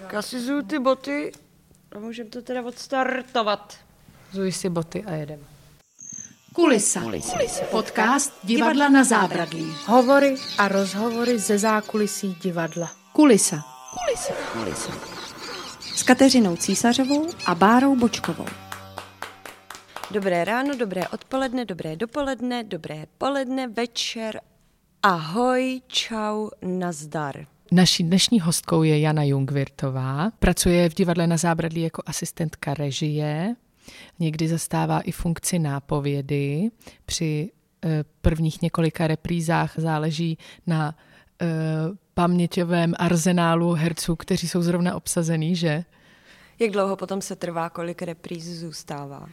Tak já si zuju ty boty a můžeme to teda odstartovat. Zuj si boty a jedeme. Kulisa. Kulisa. Podcast Divadla na zábradlí. Hovory a rozhovory ze zákulisí divadla. Kulisa. Kulisa. Kulisa. S Kateřinou Císařovou a Bárou Bočkovou. Dobré ráno, dobré odpoledne, dobré dopoledne, dobré poledne, večer. Ahoj, čau, nazdar. Naší dnešní hostkou je Jana Jungvirtová. Pracuje v divadle na zábradlí jako asistentka režie. Někdy zastává i funkci nápovědy. Při eh, prvních několika reprízách záleží na eh, paměťovém arzenálu herců, kteří jsou zrovna obsazený, že? Jak dlouho potom se trvá, kolik repríz zůstává?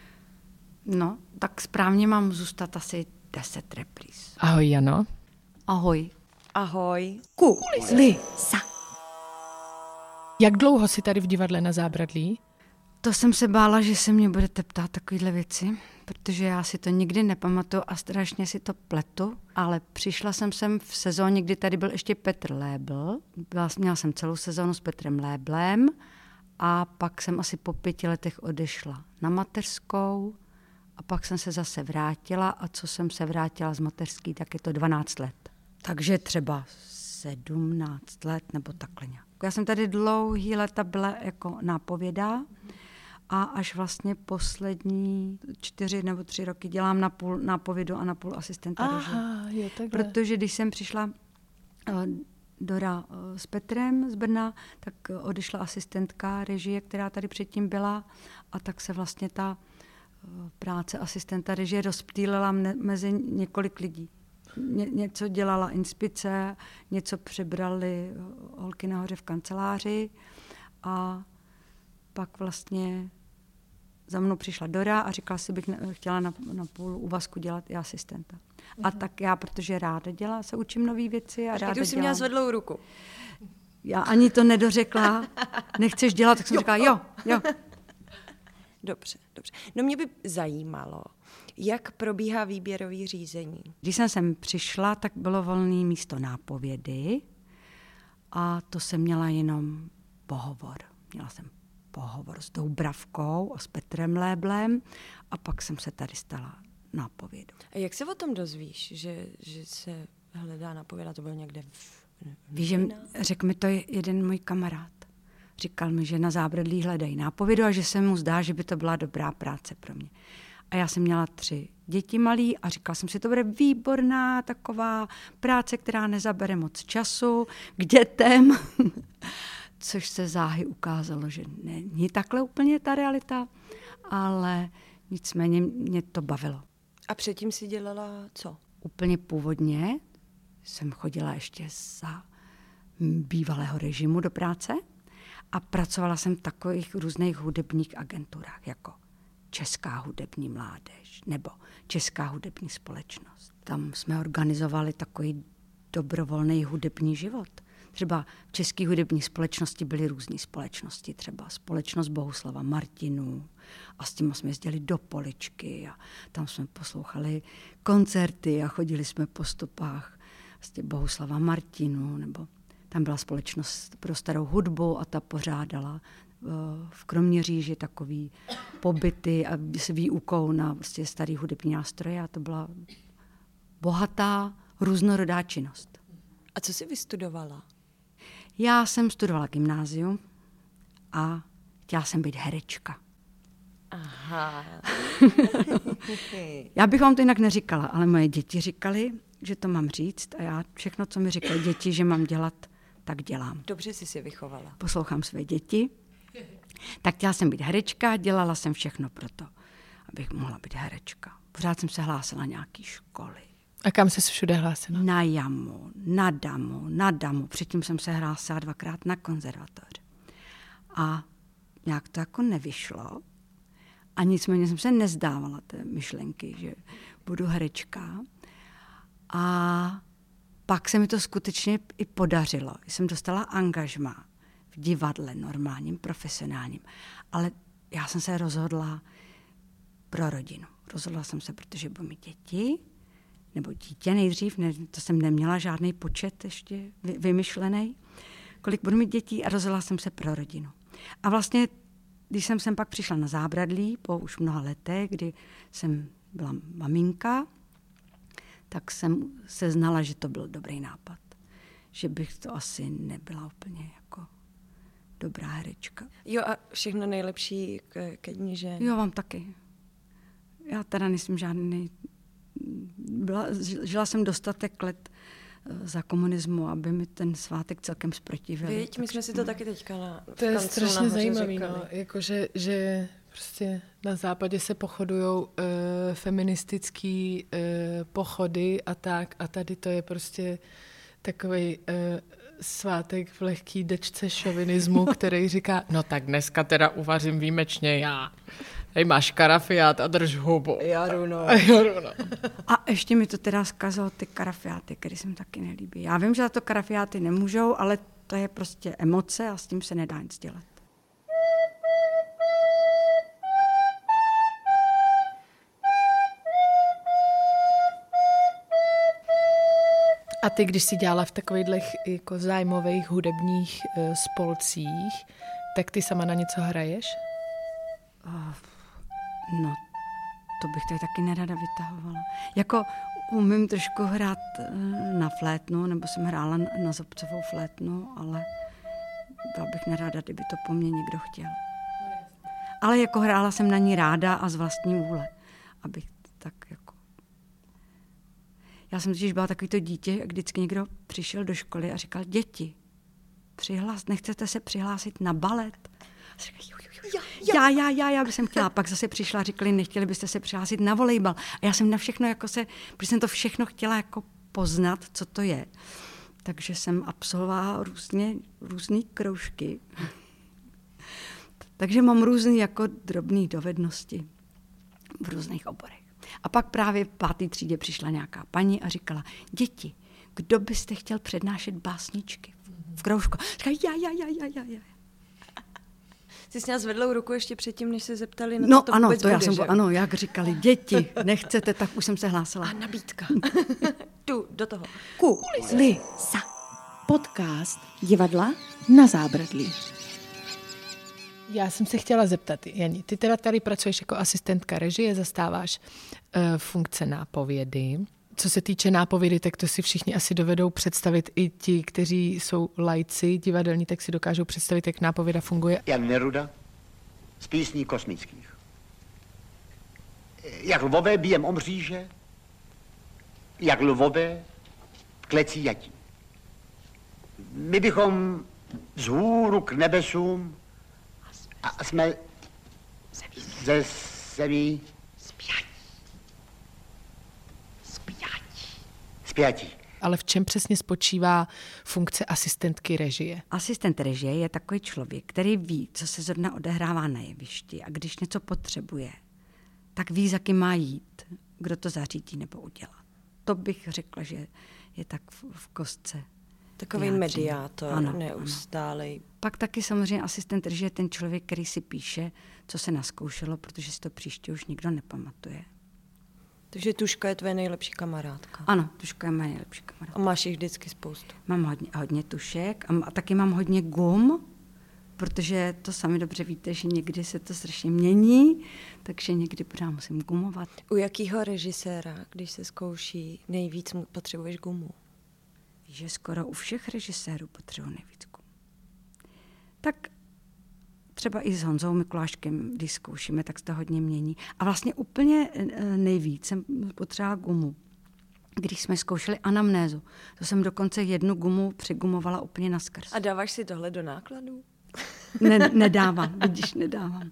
No, tak správně mám zůstat asi 10 repríz. Ahoj, Jano. Ahoj. Ahoj. Kulisa. Jak dlouho jsi tady v divadle na zábradlí? To jsem se bála, že se mě budete ptát takovéhle věci, protože já si to nikdy nepamatuju a strašně si to pletu, ale přišla jsem sem v sezóně, kdy tady byl ještě Petr Lébl. Byla, měla jsem celou sezónu s Petrem Léblem a pak jsem asi po pěti letech odešla na mateřskou a pak jsem se zase vrátila a co jsem se vrátila z mateřský, tak je to 12 let. Takže třeba 17 let nebo takhle nějak. Já jsem tady dlouhý leta byla jako nápověda a až vlastně poslední čtyři nebo tři roky dělám na půl nápovědu a na půl asistenta Aha, je takhle. Protože když jsem přišla uh, Dora uh, s Petrem z Brna, tak uh, odešla asistentka režie, která tady předtím byla a tak se vlastně ta práce asistenta režie rozptýlila mezi několik lidí. Ně, něco dělala inspice, něco přebrali holky nahoře v kanceláři a pak vlastně za mnou přišla Dora a říkala si, bych ne, chtěla na, na půl úvazku dělat i asistenta. Mm-hmm. A tak já, protože ráda dělá, se učím nové věci a Počkej, ráda ty už jsi dělám. měla zvedlou ruku. Já ani to nedořekla, nechceš dělat, tak jsem jo, říkala, jo, jo. Dobře, dobře. No mě by zajímalo, jak probíhá výběrový řízení. Když jsem sem přišla, tak bylo volné místo nápovědy a to jsem měla jenom pohovor. Měla jsem pohovor s Doubravkou a s Petrem Léblem a pak jsem se tady stala nápovědu. A jak se o tom dozvíš, že, že se hledá napověda? To bylo někde v... Víš, že řekl mi to jeden můj kamarád. Říkal mi, že na zábradlí hledají nápovědu a že se mu zdá, že by to byla dobrá práce pro mě. A já jsem měla tři děti malí a říkala jsem si, to bude výborná taková práce, která nezabere moc času k dětem. Což se záhy ukázalo, že není takhle úplně ta realita, ale nicméně mě to bavilo. A předtím si dělala co? Úplně původně jsem chodila ještě za bývalého režimu do práce a pracovala jsem v takových různých hudebních agenturách, jako Česká hudební mládež nebo Česká hudební společnost. Tam jsme organizovali takový dobrovolný hudební život. Třeba v České hudební společnosti byly různé společnosti, třeba společnost Bohuslava Martinů a s tím jsme jezdili do Poličky a tam jsme poslouchali koncerty a chodili jsme po stopách vlastně Bohuslava Martinů nebo tam byla společnost pro starou hudbu a ta pořádala v Kroměříži takový pobyty a s výukou na vlastně starý hudební nástroje a to byla bohatá, různorodá činnost. A co jsi vystudovala? Já jsem studovala gymnázium a chtěla jsem být herečka. Aha. já bych vám to jinak neříkala, ale moje děti říkali, že to mám říct a já všechno, co mi říkají děti, že mám dělat, tak dělám. Dobře jsi si vychovala. Poslouchám své děti. Tak chtěla jsem být herečka, dělala jsem všechno pro to, abych mohla být herečka. Pořád jsem se hlásila nějaký školy. A kam se všude hlásila? Na jamu, na damu, na damu. Předtím jsem se hlásila dvakrát na konzervatoř. A nějak to jako nevyšlo. A nicméně jsem se nezdávala té myšlenky, že budu herečka. A pak se mi to skutečně i podařilo. Jsem dostala angažma divadle normálním, profesionálním. Ale já jsem se rozhodla pro rodinu. Rozhodla jsem se, protože budu mít děti, nebo dítě nejdřív, ne, to jsem neměla žádný počet ještě vy, vymyšlený. kolik budu mít dětí a rozhodla jsem se pro rodinu. A vlastně, když jsem sem pak přišla na zábradlí, po už mnoha letech, kdy jsem byla maminka, tak jsem se znala, že to byl dobrý nápad. Že bych to asi nebyla úplně jako dobrá herečka. Jo a všechno nejlepší ke, ke dní žen. Jo, vám taky. Já teda nejsem žádný... Byla, žila jsem dostatek let eh, za komunismu, aby mi ten svátek celkem zprotivil. Víď, my jsme si to taky teďka na To je strašně zajímavé, no. Jako, že, že prostě na západě se pochodují uh, feministický uh, pochody a tak a tady to je prostě takový uh, svátek v lehký dečce šovinismu, který říká, no tak dneska teda uvařím výjimečně já. Hej, máš karafiát a drž hubu. Jaruno. Jaruno. A ještě mi to teda zkazalo ty karafiáty, které se mi taky nelíbí. Já vím, že za to karafiáty nemůžou, ale to je prostě emoce a s tím se nedá nic dělat. A ty, když jsi dělala v takových jako zájmových hudebních uh, spolcích, tak ty sama na něco hraješ? Uh, no, to bych tady taky nerada vytahovala. Jako umím trošku hrát uh, na flétnu, nebo jsem hrála na zobcovou flétnu, ale byla bych nerada, kdyby to po mně někdo chtěl. Ale jako hrála jsem na ní ráda a z vlastní vůle, abych tak jako já jsem totiž byla takový to dítě, jak vždycky někdo přišel do školy a říkal, děti, přihlas, nechcete se přihlásit na balet? A říkal, jo, jo, jo, já, já, já, já bych jsem chtěla. Pak zase přišla a říkali, nechtěli byste se přihlásit na volejbal. A já jsem na všechno jako se, protože jsem to všechno chtěla jako poznat, co to je. Takže jsem absolvovala různě, různé kroužky. Takže mám různé jako drobné dovednosti v různých oborech. A pak právě v páté třídě přišla nějaká paní a říkala, děti, kdo byste chtěl přednášet básničky v kroužku? Říkala, já, já, já, já, já, já. Jsi měla zvedlou ruku ještě předtím, než se zeptali na no, to, ano, vůbec to bude, já jsem, že? ano, jak říkali, děti, nechcete, tak už jsem se hlásila. A nabídka. tu, do toho. Kulisa. Podcast divadla na zábradlí. Já jsem se chtěla zeptat, Jani, ty teda tady pracuješ jako asistentka režie, zastáváš uh, funkce nápovědy. Co se týče nápovědy, tak to si všichni asi dovedou představit i ti, kteří jsou lajci divadelní, tak si dokážou představit, jak nápověda funguje. Jan Neruda z písní kosmických. Jak lvové bijem o mříže, jak lvové klecí jatí. My bychom vzhůru k nebesům a jsme ze zemí spjatí. Ale v čem přesně spočívá funkce asistentky režie? Asistent režie je takový člověk, který ví, co se zrovna odehrává na jevišti a když něco potřebuje, tak ví, za kým má jít, kdo to zařídí nebo udělá. To bych řekla, že je tak v, v kostce. Takový vyjádření. mediátor, Ano, neustálej. Pak taky samozřejmě asistent režie je ten člověk, který si píše, co se naskoušelo, protože si to příště už nikdo nepamatuje. Takže Tuška je tvoje nejlepší kamarádka. Ano, tuška je moje nejlepší kamarád. A máš jich vždycky spoustu. Mám hodně, hodně tušek a, a taky mám hodně gum, protože to sami dobře víte, že někdy se to strašně mění, takže někdy pořád musím gumovat. U jakého režiséra, když se zkouší, nejvíc potřebuješ gumu? Že skoro u všech režisérů potřebuji nejvíc gum. Tak třeba i s Honzou Mikuláškem, když zkoušíme, tak se to hodně mění. A vlastně úplně eh, nejvíc jsem potřebovala gumu. Když jsme zkoušeli anamnézu, to jsem dokonce jednu gumu přigumovala úplně na skrz. A dáváš si tohle do nákladů? Ne, nedávám, vidíš, nedávám.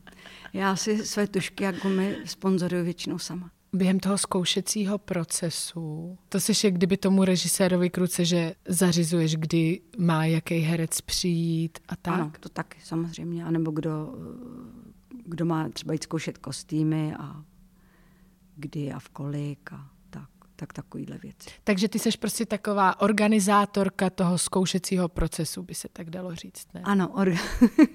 Já si své tušky a gumy sponzoruju většinou sama. Během toho zkoušecího procesu, to seš jak kdyby tomu režisérovi kruce, že zařizuješ, kdy má jaký herec přijít a tak. Ano, to taky samozřejmě. A nebo kdo, kdo má třeba jít zkoušet kostýmy a kdy a v kolik a tak, tak takovýhle věci. Takže ty seš prostě taková organizátorka toho zkoušecího procesu, by se tak dalo říct, ne? Ano, or,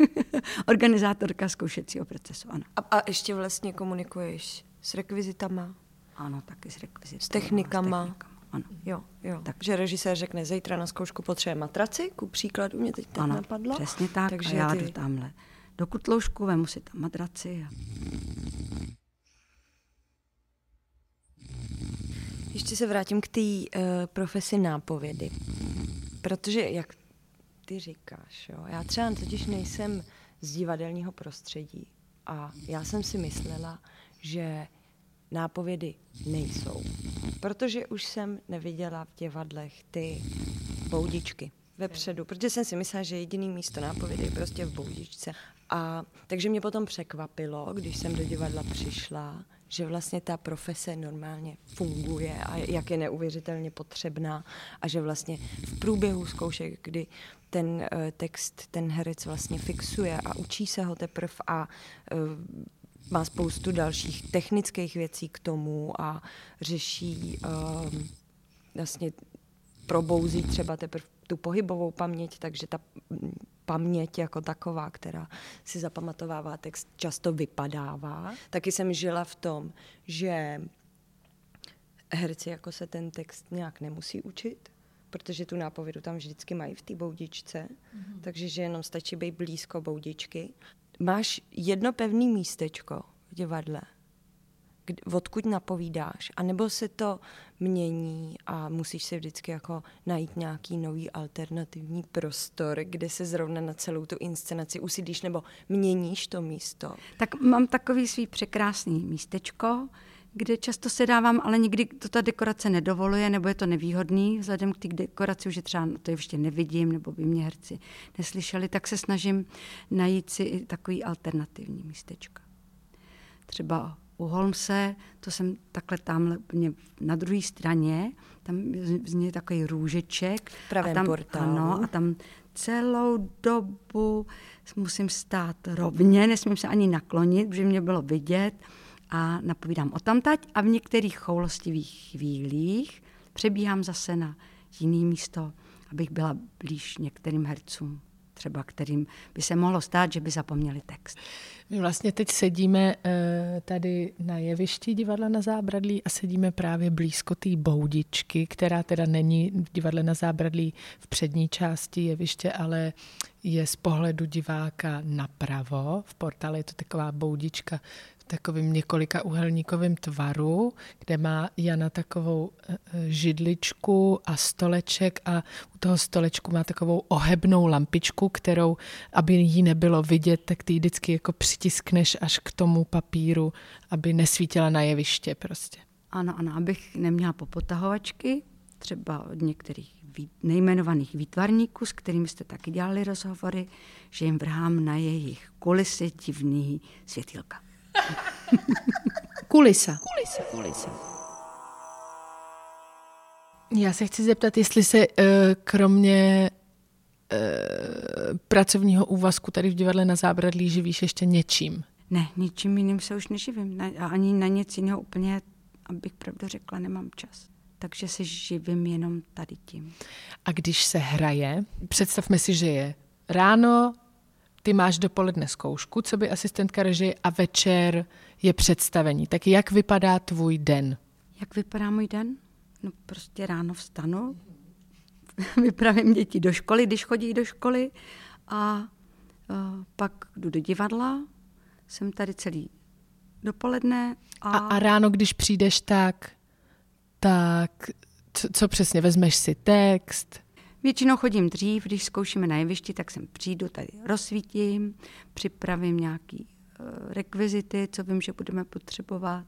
organizátorka zkoušecího procesu, ano. A, a ještě vlastně komunikuješ s rekvizitama? Ano, taky s rekvizitama. S technikama. S technikama. ano. Jo, jo. Takže režisér řekne, zítra na zkoušku potřebuje matraci, ku příkladu mě teď tak ano, napadlo. přesně tak. Takže a já ty... jdu tamhle do kutloušku, vemu si tam matraci. A... Ještě se vrátím k té uh, profesi nápovědy. Protože, jak ty říkáš, jo, já třeba totiž nejsem z divadelního prostředí a já jsem si myslela, že nápovědy nejsou. Protože už jsem neviděla v divadlech ty boudičky vepředu, protože jsem si myslela, že jediný místo nápovědy je prostě v boudičce. A takže mě potom překvapilo, když jsem do divadla přišla, že vlastně ta profese normálně funguje a jak je neuvěřitelně potřebná a že vlastně v průběhu zkoušek, kdy ten uh, text ten herec vlastně fixuje a učí se ho teprve a uh, má spoustu dalších technických věcí k tomu a řeší uh, vlastně probouzí třeba teprve tu pohybovou paměť, takže ta paměť jako taková, která si zapamatovává text, často vypadává. Taky jsem žila v tom, že herci jako se ten text nějak nemusí učit, protože tu nápovědu tam vždycky mají v té boudičce, mm-hmm. takže že jenom stačí být blízko boudičky. Máš jedno pevné místečko v divadle, odkud napovídáš, anebo se to mění a musíš si vždycky jako najít nějaký nový alternativní prostor, kde se zrovna na celou tu inscenaci usidíš nebo měníš to místo? Tak mám takový svý překrásný místečko, kde často se dávám, ale nikdy to ta dekorace nedovoluje, nebo je to nevýhodný, vzhledem k té dekoraci, už je třeba to ještě nevidím, nebo by mě herci neslyšeli, tak se snažím najít si i takový alternativní místečka. Třeba u Holmse, to jsem takhle tamhle na druhé straně, tam vznikne takový růžeček. V pravém a tam, portálu. Ano, a tam celou dobu musím stát rovně, nesmím se ani naklonit, protože mě bylo vidět a napovídám o tamtať a v některých choulostivých chvílích přebíhám zase na jiný místo, abych byla blíž některým hercům třeba kterým by se mohlo stát, že by zapomněli text. My vlastně teď sedíme eh, tady na jevišti divadla na zábradlí a sedíme právě blízko té boudičky, která teda není v divadle na zábradlí v přední části jeviště, ale je z pohledu diváka napravo. V portále je to taková boudička takovým několika uhelníkovým tvaru, kde má Jana takovou eh, eh, židličku a stoleček a u toho stolečku má takovou ohebnou lampičku, kterou, aby jí nebylo vidět, tak ty vždycky jako přitiskneš až k tomu papíru, aby nesvítila na jeviště prostě. Ano, ano, abych neměla popotahovačky, třeba od některých nejmenovaných výtvarníků, s kterými jste taky dělali rozhovory, že jim vrhám na jejich kulisy divný světýlka. Kulisa. Kulisa. Kulisa. Já se chci zeptat, jestli se uh, kromě uh, pracovního úvazku tady v divadle na Zábradlí živíš ještě něčím? Ne, ničím jiným se už neživím. A ani na nic jiného úplně, abych pravdu řekla, nemám čas. Takže se živím jenom tady tím. A když se hraje, představme si, že je ráno, ty máš dopoledne zkoušku, co by asistentka režie a večer je představení. Tak jak vypadá tvůj den? Jak vypadá můj den? No prostě ráno vstanu, vypravím děti do školy, když chodí do školy a uh, pak jdu do divadla, jsem tady celý dopoledne. A, a, a ráno, když přijdeš, tak, tak co, co přesně, vezmeš si text? Většinou chodím dřív, když zkoušíme na jevišti, tak sem přijdu, tady rozsvítím, připravím nějaký uh, rekvizity, co vím, že budeme potřebovat.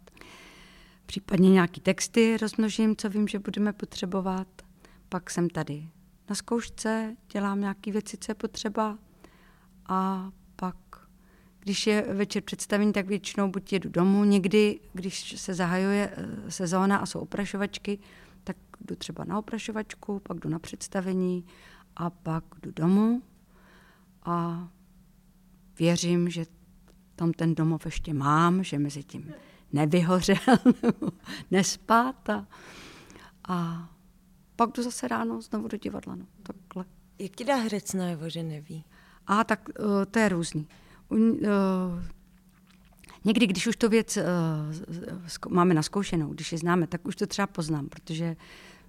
Případně nějaký texty rozmnožím, co vím, že budeme potřebovat. Pak jsem tady na zkoušce, dělám nějaké věci, co je potřeba. A pak, když je večer představení, tak většinou buď jedu domů, někdy, když se zahajuje uh, sezóna a jsou oprašovačky, jdu třeba na oprašovačku, pak jdu na představení a pak jdu domů a věřím, že tam ten domov ještě mám, že mezi tím nevyhořel, nespát a, a pak jdu zase ráno znovu do divadla. No, takhle. Jak ti dá herec najevo, že neví? A tak uh, to je různý. Uh, Někdy, když už to věc uh, máme naskoušenou, když je známe, tak už to třeba poznám, protože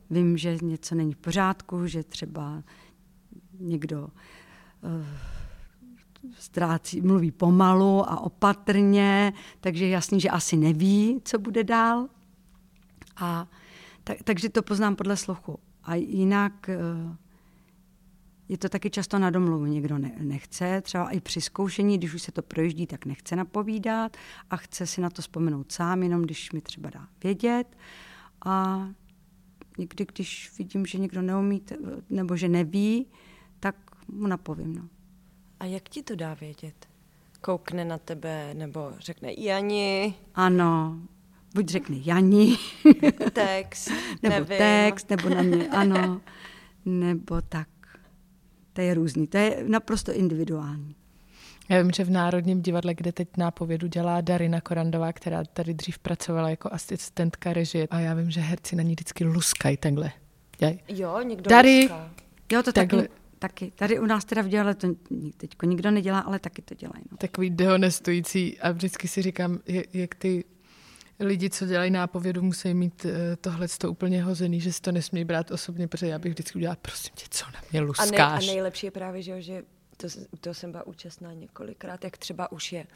vím, že něco není v pořádku, že třeba někdo uh, ztrácí, mluví pomalu a opatrně, takže jasný, že asi neví, co bude dál. A tak, takže to poznám podle sluchu. A jinak uh, je to taky často na domluvu. Někdo ne, nechce, třeba i při zkoušení, když už se to projíždí, tak nechce napovídat a chce si na to vzpomenout sám, jenom když mi třeba dá vědět. A někdy, když vidím, že někdo neumí nebo že neví, tak mu napovím. No. A jak ti to dá vědět? Koukne na tebe nebo řekne Jani? Ano, buď řekne Jani. text, nebo nevím. text, nebo na mě, ano. Nebo tak. To je různý, to je naprosto individuální. Já vím, že v Národním divadle, kde teď nápovědu dělá Darina Korandová, která tady dřív pracovala jako asistentka režie. A já vím, že herci na ní vždycky luskají takhle. Dělaj. Jo, někdo Tady. luská. Jo, to Takhle. taky, taky. Tady u nás teda v divadle to teď nikdo nedělá, ale taky to dělají. No. Takový dehonestující a vždycky si říkám, je- jak ty lidi, co dělají nápovědu, musí mít eh, tohle to úplně hozený, že si to nesmí brát osobně, protože já bych vždycky udělala, prosím tě, co na mě A, luskáš. nej, a nejlepší je právě, že, jo, že to, to jsem byla účastná několikrát, jak třeba už je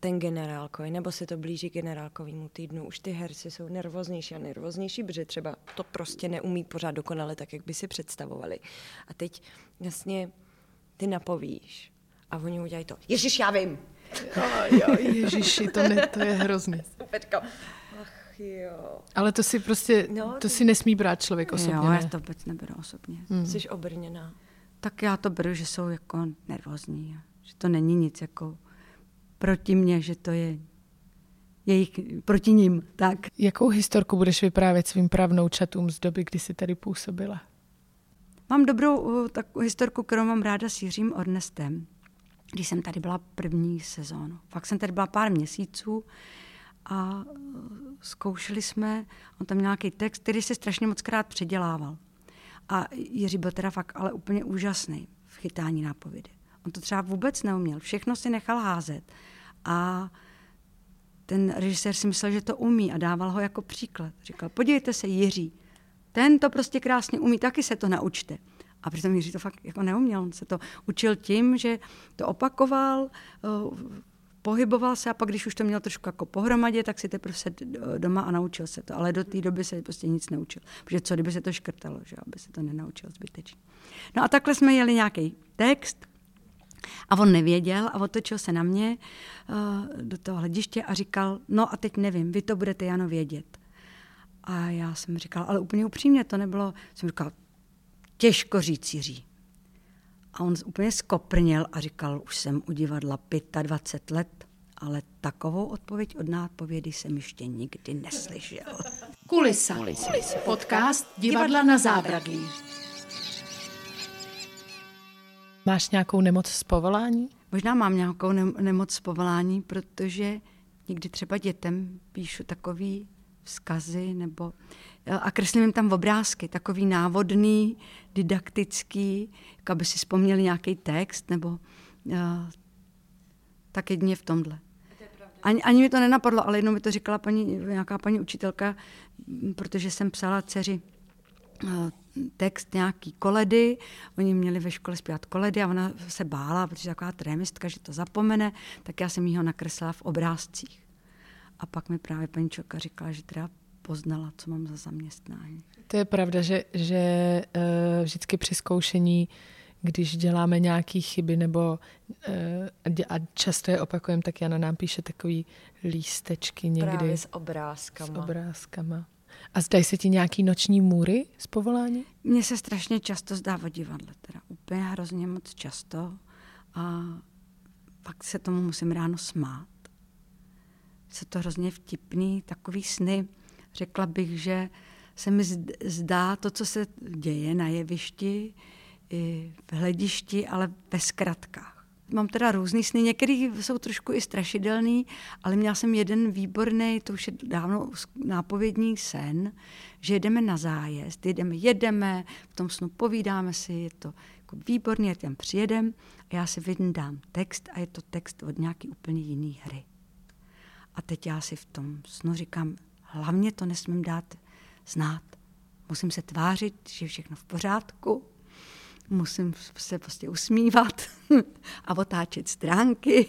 ten generálkový, nebo se to blíží generálkovému týdnu. Už ty herci jsou nervóznější a nervóznější, protože třeba to prostě neumí pořád dokonale tak, jak by si představovali. A teď jasně ty napovíš a oni udělají to. Ježiš, já vím. Oh, jo, ježiši, to, ne, to je hrozný. Peťko. Ach jo. Ale to si prostě, No, to ty- si nesmí brát člověk osobně. jo, já to vůbec neberu osobně. Hmm. Jsi obrněná. Tak já to beru, že jsou jako nervózní. Že to není nic jako proti mně, že to je jejich, proti ním. Tak. Jakou historku budeš vyprávět svým pravnoučatům z doby, kdy jsi tady působila? Mám dobrou uh, takovou historku, kterou mám ráda s Jiřím Ornestem, když jsem tady byla první sezónu. Fakt jsem tady byla pár měsíců a uh, zkoušeli jsme, on tam měl nějaký text, který se strašně moc krát předělával. A Jiří byl teda fakt ale úplně úžasný v chytání nápovědy. On to třeba vůbec neuměl, všechno si nechal házet. A ten režisér si myslel, že to umí a dával ho jako příklad. Říkal, podívejte se, Jiří, ten to prostě krásně umí, taky se to naučte. A přitom Jiří to fakt jako neuměl. On se to učil tím, že to opakoval, eh, pohyboval se a pak, když už to měl trošku jako pohromadě, tak si teprve se doma a naučil se to. Ale do té doby se prostě nic neučil. Protože co, kdyby se to škrtalo, že aby se to nenaučil zbytečně. No a takhle jsme jeli nějaký text, a on nevěděl a otočil se na mě uh, do toho hlediště a říkal, no a teď nevím, vy to budete Jano vědět. A já jsem říkal, ale úplně upřímně to nebylo, jsem říkal, těžko říct Jiří. A on úplně skoprněl a říkal, už jsem u divadla 25 let, ale takovou odpověď od nápovědy jsem ještě nikdy neslyšel. Kulisa. Kulisa. Podcast Divadla na zábradlí. Máš nějakou nemoc z povolání? Možná mám nějakou nem- nemoc z povolání, protože někdy třeba dětem píšu takový vzkazy nebo a kreslím jim tam obrázky, takový návodný, didaktický, jako aby si vzpomněli nějaký text, nebo uh, tak jedině v tomhle. Ani, ani mi to nenapadlo, ale jednou mi to říkala paní, nějaká paní učitelka, protože jsem psala dceři eh, text nějaký koledy, oni měli ve škole zpívat koledy a ona se bála, protože taková trémistka, že to zapomene, tak já jsem jí ho nakreslila v obrázcích. A pak mi právě paní Čoka říkala, že teda poznala, co mám za zaměstnání. To je pravda, že, že uh, vždycky při zkoušení, když děláme nějaké chyby nebo uh, a často je opakujeme, tak Jana nám píše takový lístečky někdy Právě s obrázkama. s obrázkama. A zdají se ti nějaký noční můry z povolání? Mně se strašně často zdá o divadle, teda úplně hrozně moc často. A fakt se tomu musím ráno smát. Se to hrozně vtipný, takový sny. Řekla bych, že se mi zd- zdá to, co se děje na jevišti, i v hledišti, ale ve zkratkách. Mám teda různý sny, některý jsou trošku i strašidelný, ale měla jsem jeden výborný, to už je dávno nápovědní sen, že jedeme na zájezd, jedeme, jedeme, v tom snu povídáme si, je to jako výborný, já tam přijedem a já si vyndám text a je to text od nějaký úplně jiný hry. A teď já si v tom snu říkám, hlavně to nesmím dát znát Musím se tvářit, že je všechno v pořádku, musím se prostě usmívat a otáčet stránky,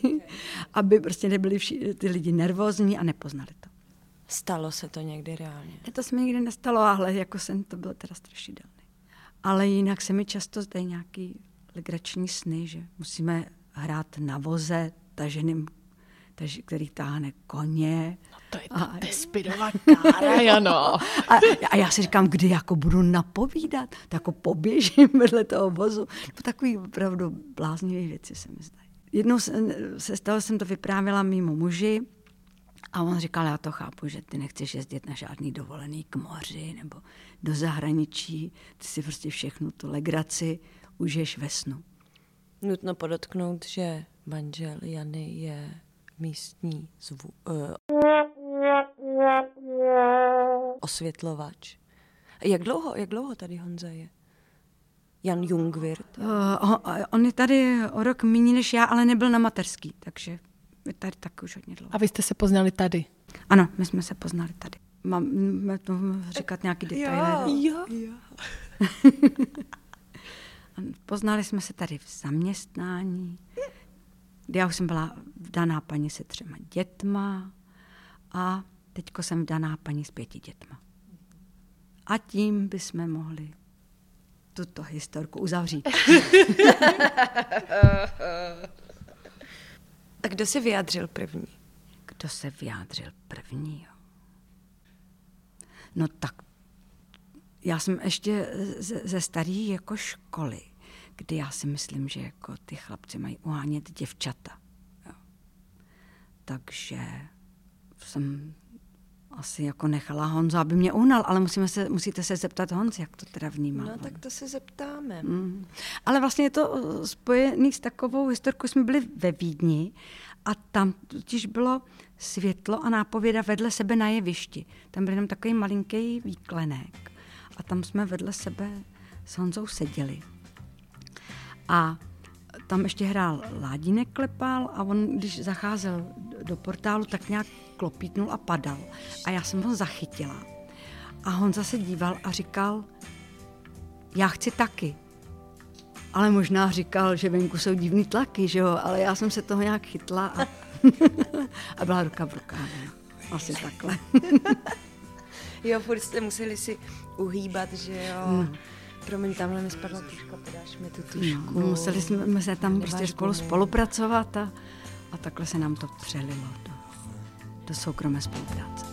aby prostě nebyli vši, ty lidi nervózní a nepoznali to. Stalo se to někdy reálně? Ne, to se mi nikdy nestalo, ale jako jsem to bylo teda strašidelné. Ale jinak se mi často zdají nějaký legrační sny, že musíme hrát na voze taženým, taž, který táhne koně. To je ta Tespidová kára, Jano. A, a já si říkám, kdy jako budu napovídat, tak jako poběžím vedle toho vozu. No, takový opravdu bláznivé věci se mi zdají. Jednou se, se stalo, jsem to vyprávěla mýmu muži, a on říkal, já to chápu, že ty nechceš jezdit na žádný dovolený k moři nebo do zahraničí, ty si prostě všechnu tu legraci užiješ ve snu. Nutno podotknout, že manžel Jany je místní zvu, uh, osvětlovač. Jak dlouho, jak dlouho tady Honza je? Jan Jungwirth? Uh, on je tady o rok méně než já, ale nebyl na materský, takže je tady taky už hodně dlouho. A vy jste se poznali tady? Ano, my jsme se poznali tady. Máme to říkat nějaký detaily? Jo, jo. Poznali jsme se tady v zaměstnání. Já už jsem byla vdaná paní se třema dětma a teďko jsem vdaná paní s pěti dětma. A tím bychom mohli tuto historku uzavřít. A kdo se vyjádřil první? Kdo se vyjádřil první? No tak já jsem ještě ze, ze staré jako školy, kdy já si myslím, že jako ty chlapci mají uhánět děvčata. Jo. Takže jsem asi jako nechala Honza, aby mě uhnal, ale musíme se, musíte se zeptat Honzi, jak to teda vnímá. No tak to se zeptáme. Mm. Ale vlastně je to uh, spojený s takovou historkou, jsme byli ve Vídni a tam totiž bylo světlo a nápověda vedle sebe na jevišti. Tam byl jenom takový malinký výklenek a tam jsme vedle sebe s Honzou seděli. A tam ještě hrál Ládínek klepal a on, když zacházel do portálu, tak nějak klopítnul a padal. A já jsem ho zachytila. A Honza se díval a říkal, já chci taky. Ale možná říkal, že venku jsou divný tlaky, že jo, ale já jsem se toho nějak chytla a, a byla ruka v rukávě. Asi takhle. jo, furt jste museli si uhýbat, že jo. Hmm. Promiň, tamhle mi spadla tuška, podáš mi tu tušku. No, museli jsme se tam prostě spolu spolupracovat a, a takhle se nám to přelilo do, do soukromé spolupráce.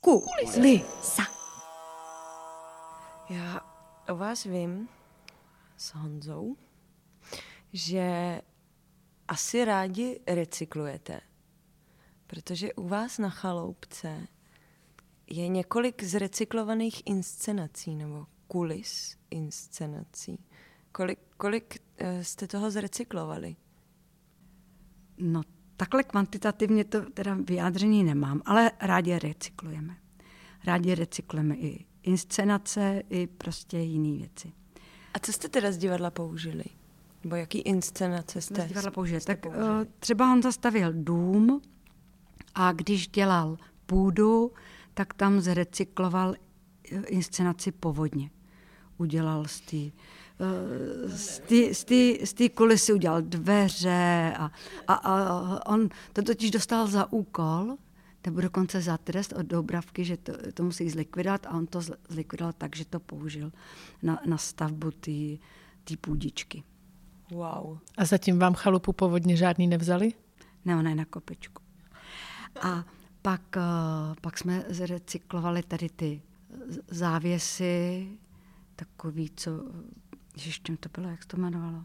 Kulisa. Já o vás vím s Honzou, že asi rádi recyklujete, protože u vás na chaloupce je několik zrecyklovaných inscenací nebo kulis inscenací. Kolik, kolik uh, jste toho zrecyklovali? No, takhle kvantitativně to teda vyjádření nemám, ale rádi recyklujeme. Rádi recyklujeme i inscenace, i prostě jiné věci. A co jste teda z divadla použili? Nebo jaký inscenace jste? Z divadla použili. Tak použili? Uh, třeba on zastavil dům a když dělal půdu, tak tam zrecykloval inscenaci povodně. Udělal z té z té kulisy udělal dveře a, a, a on to totiž dostal za úkol, nebo dokonce za trest od Dobravky, že to, to musí zlikvidovat a on to zlikvidoval tak, že to použil na, na stavbu té půdičky. Wow. A zatím vám chalupu povodně žádný nevzali? Ne, ona je na kopečku. A pak, uh, pak jsme zrecyklovali tady ty závěsy, takový, co Ježiš, čím to bylo, jak se to jmenovalo?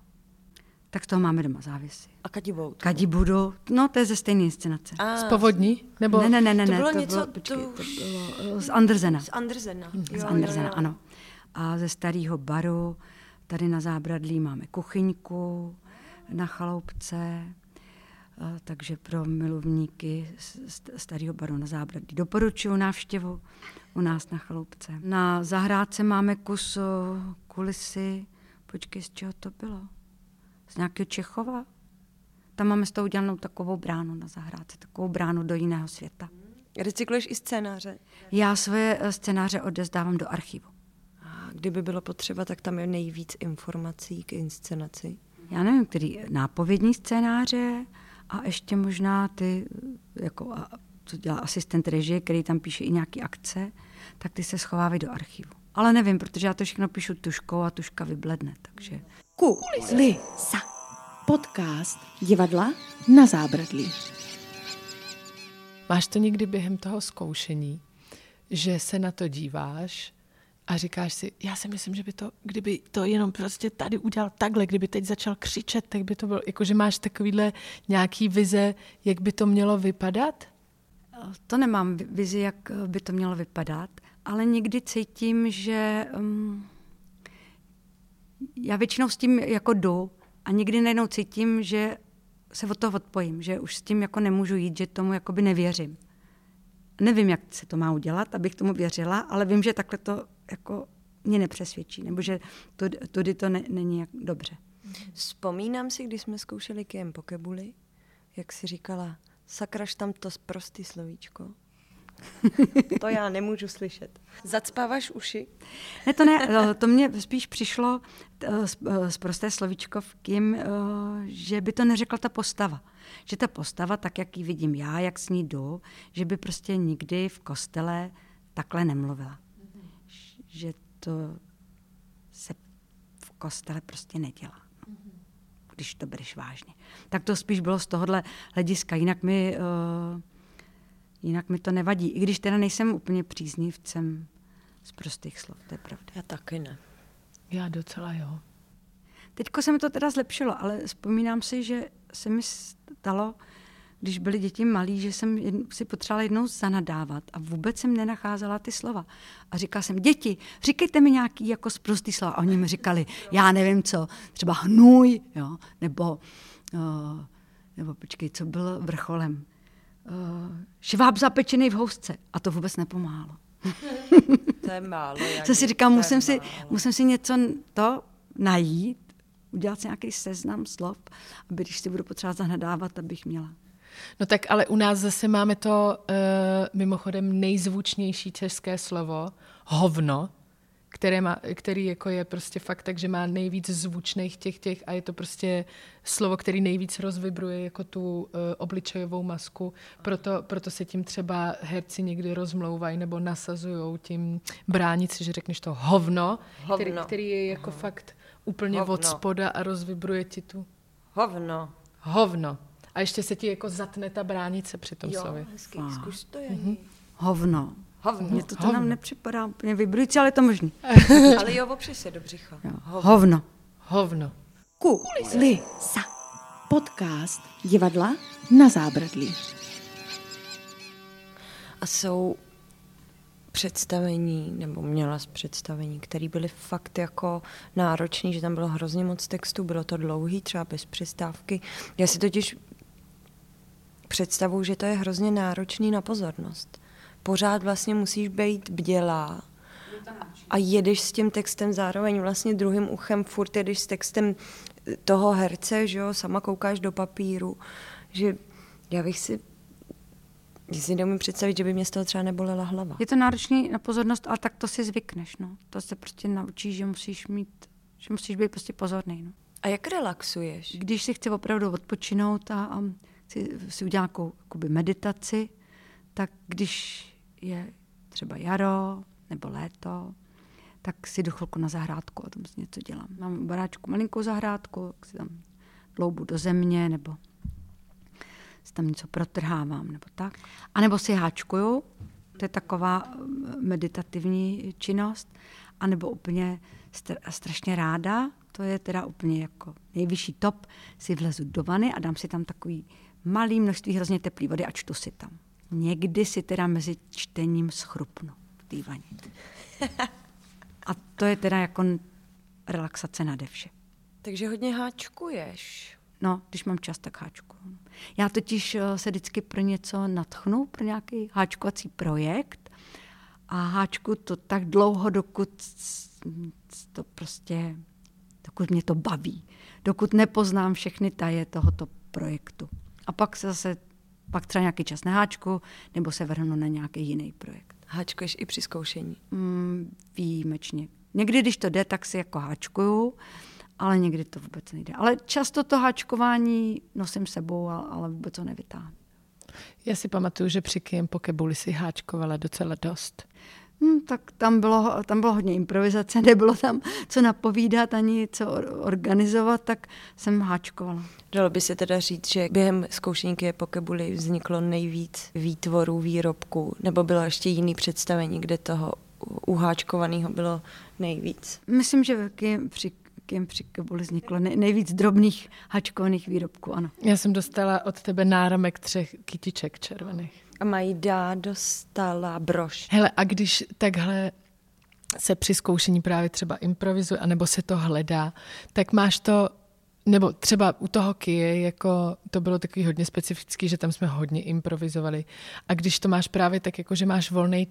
Tak z toho máme doma závisy. A Kadibout. Kadibudu, no to je ze stejné inscenace. A, z Povodní? Nebo... Ne, ne, ne, ne, to bylo to něco, bylo, počkej, to, to bylo z Andersena. Z Andersena. Hmm. Z Andersena, ano. A ze starého baru, tady na Zábradlí máme kuchyňku na chaloupce, takže pro milovníky starého baru na Zábradlí doporučuji návštěvu u nás na chaloupce. Na zahrádce máme kus kulisy, Počkej, z čeho to bylo? Z nějakého Čechova? Tam máme s tou udělanou takovou bránu na zahrádce, takovou bránu do jiného světa. Recykluješ i scénáře? Já svoje eh, scénáře odezdávám do archivu. A kdyby bylo potřeba, tak tam je nejvíc informací k inscenaci. Já nevím, který nápovědní scénáře a ještě možná ty, jako a, co dělá asistent režie, který tam píše i nějaký akce, tak ty se schovávají do archivu. Ale nevím, protože já to všechno píšu tuškou a tuška vybledne, takže... Kulisa. Podcast divadla Na zábradlí. Máš to někdy během toho zkoušení, že se na to díváš a říkáš si, já si myslím, že by to, kdyby to jenom prostě tady udělal takhle, kdyby teď začal křičet, tak by to bylo, jako že máš takovýhle nějaký vize, jak by to mělo vypadat? To nemám vi- vizi, jak eh, by to mělo vypadat, ale někdy cítím, že um, já většinou s tím jako jdu a někdy najednou cítím, že se od toho odpojím, že už s tím jako nemůžu jít, že tomu jakoby nevěřím. Nevím, jak se to má udělat, abych tomu věřila, ale vím, že takhle to jako mě nepřesvědčí, nebo že tudy, to ne, není jak dobře. Vzpomínám si, když jsme zkoušeli Kiem Pokebuli, jak si říkala, sakraš tam to prostý slovíčko. to já nemůžu slyšet. Zacpáváš uši? Ne, to ne, eh, to mně spíš přišlo eh, z, eh, z prosté slovíčko v kým, že by to neřekla ta postava. Že ta postava, tak jak ji vidím já, jak s ní jdu, že by prostě nikdy v kostele takhle nemluvila. Že to se v kostele prostě nedělá. no. Když to bereš vážně. Tak to spíš bylo z tohohle hlediska. Jinak mi, uh, jinak mi to nevadí. I když teda nejsem úplně příznivcem z prostých slov, to je pravda. Já taky ne. Já docela jo. Teďko se mi to teda zlepšilo, ale vzpomínám si, že se mi stalo, když byli děti malí, že jsem si potřebovala jednou zanadávat a vůbec jsem nenacházela ty slova. A říkala jsem, děti, říkejte mi nějaký jako sprostý slova. A oni mi říkali, já nevím co, třeba hnůj, jo, nebo, uh, nebo počkej, co bylo vrcholem. Uh, šváb zapečený v housce. A to vůbec nepomáhalo. To je málo. Co si říkám, musím si, musím si něco to najít, udělat si nějaký seznam slov, aby když si budu potřebovat zahnadávat, abych měla. No tak ale u nás zase máme to uh, mimochodem nejzvučnější české slovo, hovno, které má, který jako je prostě fakt tak, že má nejvíc zvučných těch těch a je to prostě slovo, který nejvíc rozvibruje jako tu uh, obličejovou masku. Proto, proto se tím třeba herci někdy rozmlouvají nebo nasazují tím bránit si, že řekneš to hovno, Který, Hovno. který je jako fakt úplně Hovno. od spoda a rozvibruje ti tu Hovno. hovno. A ještě se ti jako zatne ta bránice při tom Jo, slově. hezky, zkuš to, Janí. Hovno. Hovno. Mně to, to nám nepřipadá úplně vybrující, ale je to možný. Ale jo, opři se do břicha. Jo. Hovno. Hovno. Kulisa. Podcast divadla Na zábradlí. A jsou představení, nebo měla z představení, které byly fakt jako náročný, že tam bylo hrozně moc textu, bylo to dlouhý, třeba bez přestávky. Já si totiž představuji, že to je hrozně náročný na pozornost. Pořád vlastně musíš být bdělá a jedeš s tím textem zároveň vlastně druhým uchem, furt jedeš s textem toho herce, že jo, sama koukáš do papíru, že já bych si já si neumím představit, že by mě z toho třeba nebolela hlava. Je to náročný na pozornost, ale tak to si zvykneš. No. To se prostě naučíš, že musíš mít, že musíš být prostě pozorný. No. A jak relaxuješ? Když si chci opravdu odpočinout a, a chci si udělat nějakou jakoby meditaci, tak když je třeba jaro nebo léto, tak si jdu chvilku na zahrádku a tam si něco dělám. Mám v baráčku malinkou zahrádku, tak si tam dloubu do země nebo si tam něco protrhávám nebo tak. A nebo si háčkuju, to je taková eh, meditativní činnost, a nebo úplně str- strašně ráda, to je teda úplně jako nejvyšší top, si vlezu do vany a dám si tam takový malý množství hrozně teplé vody a čtu si tam. Někdy si teda mezi čtením schrupnu v té vaně. A to je teda jako relaxace nade vše. Takže hodně háčkuješ. No, když mám čas, tak háčku. Já totiž eh, se vždycky pro něco natchnu, pro nějaký háčkovací projekt a háčku to tak dlouho, dokud to prostě dokud mě to baví, dokud nepoznám všechny taje tohoto projektu. A pak se zase, pak třeba nějaký čas neháčku, nebo se vrhnu na nějaký jiný projekt. Háčkuješ i při zkoušení? Mm, výjimečně. Někdy, když to jde, tak si jako háčkuju, ale někdy to vůbec nejde. Ale často to háčkování nosím sebou, ale vůbec to nevytáhnu. Já si pamatuju, že při Kim Pokebuli si háčkovala docela dost. Hmm, tak tam bylo, tam bylo hodně improvizace, nebylo tam co napovídat ani co organizovat, tak jsem háčkovala. Dalo by se teda říct, že během zkoušení Pokebuli vzniklo nejvíc výtvorů, výrobků, nebo bylo ještě jiný představení, kde toho uháčkovaného bylo nejvíc? Myslím, že při kým při Kabuli vzniklo nej, nejvíc drobných hačkovaných výrobků, ano. Já jsem dostala od tebe náramek třech kytiček červených. A Majda dostala brož. Hele, a když takhle se při zkoušení právě třeba improvizuje, anebo se to hledá, tak máš to nebo třeba u toho Kie, jako to bylo takový hodně specifický, že tam jsme hodně improvizovali. A když to máš právě tak, jako že máš volný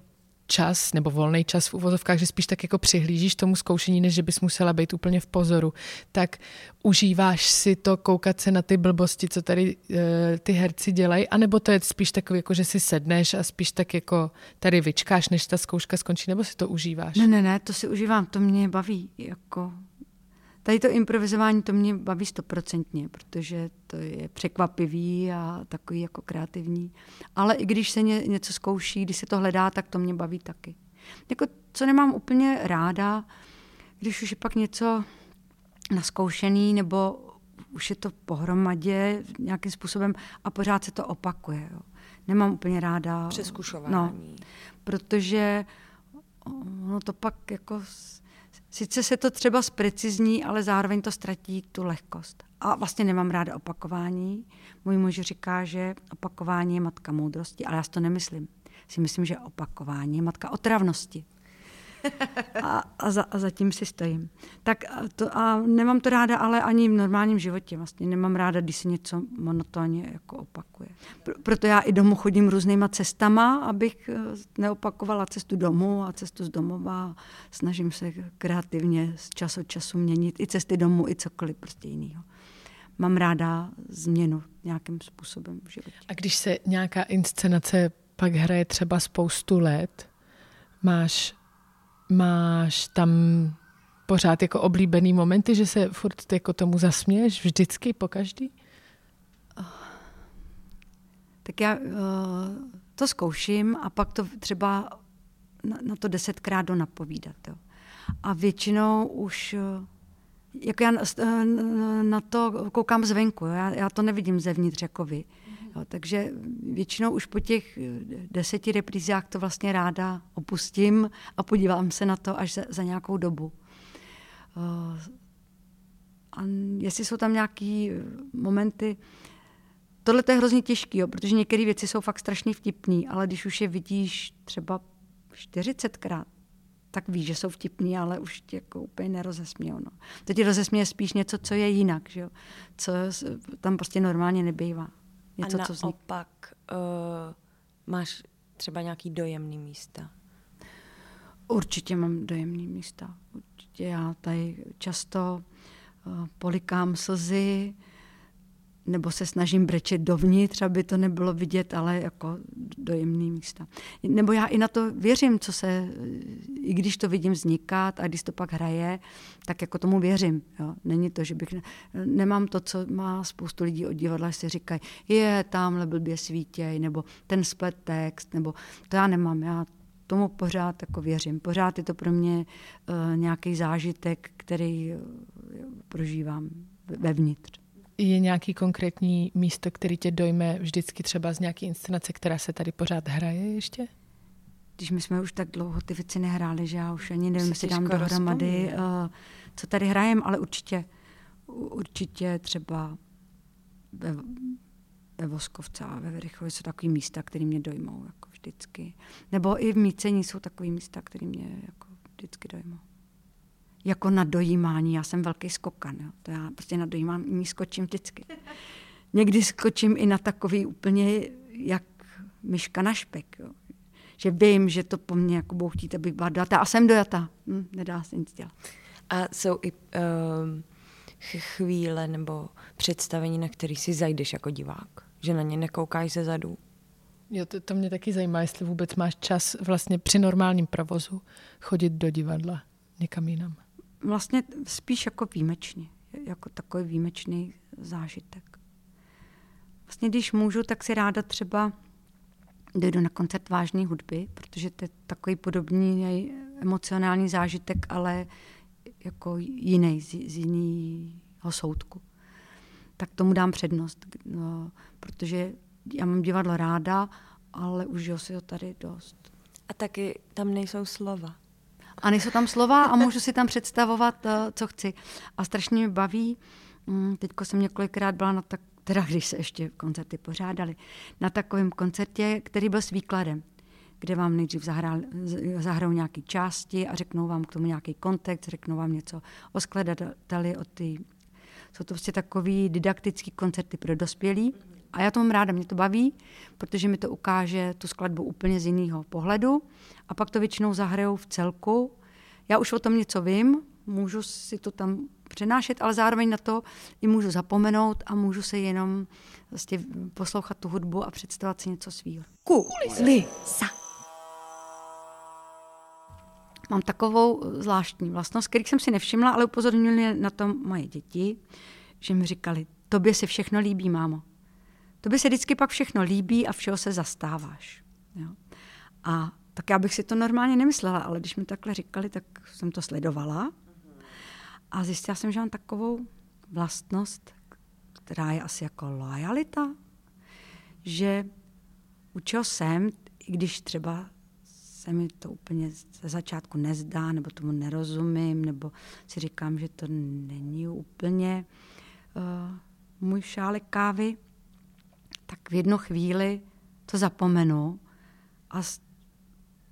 čas nebo volný čas v uvozovkách, že spíš tak jako přihlížíš tomu zkoušení, než že bys musela být úplně v pozoru, tak užíváš si to koukat se na ty blbosti, co tady e, ty herci dělají, anebo to je spíš takový, jako že si sedneš a spíš tak jako tady vyčkáš, než ta zkouška skončí, nebo si to užíváš? Ne, ne, ne, to si užívám, to mě baví, jako Tady to improvizování, to mě baví stoprocentně, protože to je překvapivý a takový jako kreativní. Ale i když se ně, něco zkouší, když se to hledá, tak to mě baví taky. Jako, co nemám úplně ráda, když už je pak něco naskoušený, nebo už je to pohromadě nějakým způsobem a pořád se to opakuje. Jo. Nemám úplně ráda. Přeskušování. No, protože ono to pak jako Sice se to třeba zprecizní, ale zároveň to ztratí tu lehkost. A vlastně nemám ráda opakování. Můj muž říká, že opakování je matka moudrosti, ale já si to nemyslím. Si myslím, že opakování je matka otravnosti a, a, za, a zatím si stojím. Tak to, a nemám to ráda, ale ani v normálním životě vlastně. Nemám ráda, když se něco monotónně jako opakuje. Pro, proto já i domů chodím různýma cestama, abych eh, neopakovala cestu domů a cestu z domova. Snažím se kreativně z času od času měnit i cesty domů, i cokoliv prostě jiného. Mám ráda změnu nějakým způsobem v životě. A když se nějaká inscenace pak hraje třeba spoustu let, máš Máš tam pořád jako oblíbený momenty, že se furt jako tomu zasměješ vždycky, po každý? Tak já uh, to zkouším a pak to třeba na, na to desetkrát do napovídat. Jo. A většinou už, uh, jako já na to koukám zvenku, jo. Já, já to nevidím zevnitř jako vy. Jo, takže většinou už po těch deseti reprízách to vlastně ráda opustím a podívám se na to až za, za nějakou dobu. Uh, a jestli jsou tam nějaké momenty, tohle je hrozně těžké, jo, protože některé věci jsou fakt strašně vtipné, ale když už je vidíš třeba 40krát, tak víš, že jsou vtipný, ale už tě jako úplně nerozesmějou. No. To ti rozesměje spíš něco, co je jinak, že jo? co tam prostě normálně nebývá. Něco, a co naopak uh, máš třeba nějaký dojemný místa? Určitě mám dojemný místa. Určitě já tady často uh, polikám slzy, nebo se snažím brečet dovnitř, aby to nebylo vidět, ale jako dojemný místa. Nebo já i na to věřím, co se, i když to vidím vznikat a když to pak hraje, tak jako tomu věřím. Jo. Není to, že bych, ne, nemám to, co má spoustu lidí od divadla, si říkají, je, tamhle blbě svítěj, nebo ten splet text, nebo to já nemám, já tomu pořád jako věřím. Pořád je to pro mě uh, nějaký zážitek, který uh, prožívám vevnitř. Je nějaký konkrétní místo, který tě dojme vždycky třeba z nějaké inscenace, která se tady pořád hraje ještě? Když my jsme už tak dlouho ty věci nehráli, že já už ani nevím, jestli dám dohromady, uh, co tady hrajem, ale určitě, určitě třeba ve, ve Voskovce a ve Verichově jsou takové místa, které mě dojmou jako vždycky. Nebo i v Mícení jsou takové místa, které mě jako vždycky dojmou jako na dojímání. Já jsem velký skokan. Jo. To já prostě na dojímání skočím vždycky. Někdy skočím i na takový úplně jak myška na špek. Jo. Že vím, že to po mně jako budou chtít, abych byla dojatá. A jsem dojatá. Hm, nedá se nic dělat. A jsou i uh, chvíle nebo představení, na který si zajdeš jako divák? Že na ně nekoukáš ze zadu? Jo, to, to mě taky zajímá, jestli vůbec máš čas vlastně při normálním provozu chodit do divadla někam jinam. Vlastně spíš jako výjimečně, jako takový výjimečný zážitek. Vlastně když můžu, tak si ráda třeba dojdu na koncert vážné hudby, protože to je takový podobný emocionální zážitek, ale jako jiný, z, z jiného soudku. Tak tomu dám přednost, no, protože já mám divadlo ráda, ale užiju si ho tady dost. A taky tam nejsou slova. A nejsou tam slova a můžu si tam představovat, eh, co chci. A strašně mě baví. Mm, teďko jsem několikrát byla na tak, teda když se ještě koncerty pořádali, na takovém koncertě, který byl s výkladem, kde vám nejdřív zahrajou nějaké části a řeknou vám k tomu nějaký kontext, řeknou vám něco o skladateli, o ty... Jsou to prostě takový didaktický koncerty pro dospělí. A já to mám ráda, mě to baví, protože mi to ukáže tu skladbu úplně z jiného pohledu a pak to většinou zahrajou v celku. Já už o tom něco vím, můžu si to tam přenášet, ale zároveň na to i můžu zapomenout a můžu se jenom vlastně poslouchat tu hudbu a představovat si něco svýho. Kulisa. Mám takovou zvláštní vlastnost, kterých jsem si nevšimla, ale upozornili na to moje děti, že mi říkali, tobě se všechno líbí, mámo. Tobě se vždycky pak všechno líbí a všeho se zastáváš. Jo. A tak já bych si to normálně nemyslela, ale když mi takhle říkali, tak jsem to sledovala a zjistila jsem, že mám takovou vlastnost, která je asi jako lojalita, že u čeho jsem, i když třeba se mi to úplně ze začátku nezdá, nebo tomu nerozumím, nebo si říkám, že to není úplně uh, můj šálek kávy, tak v jednu chvíli to zapomenu a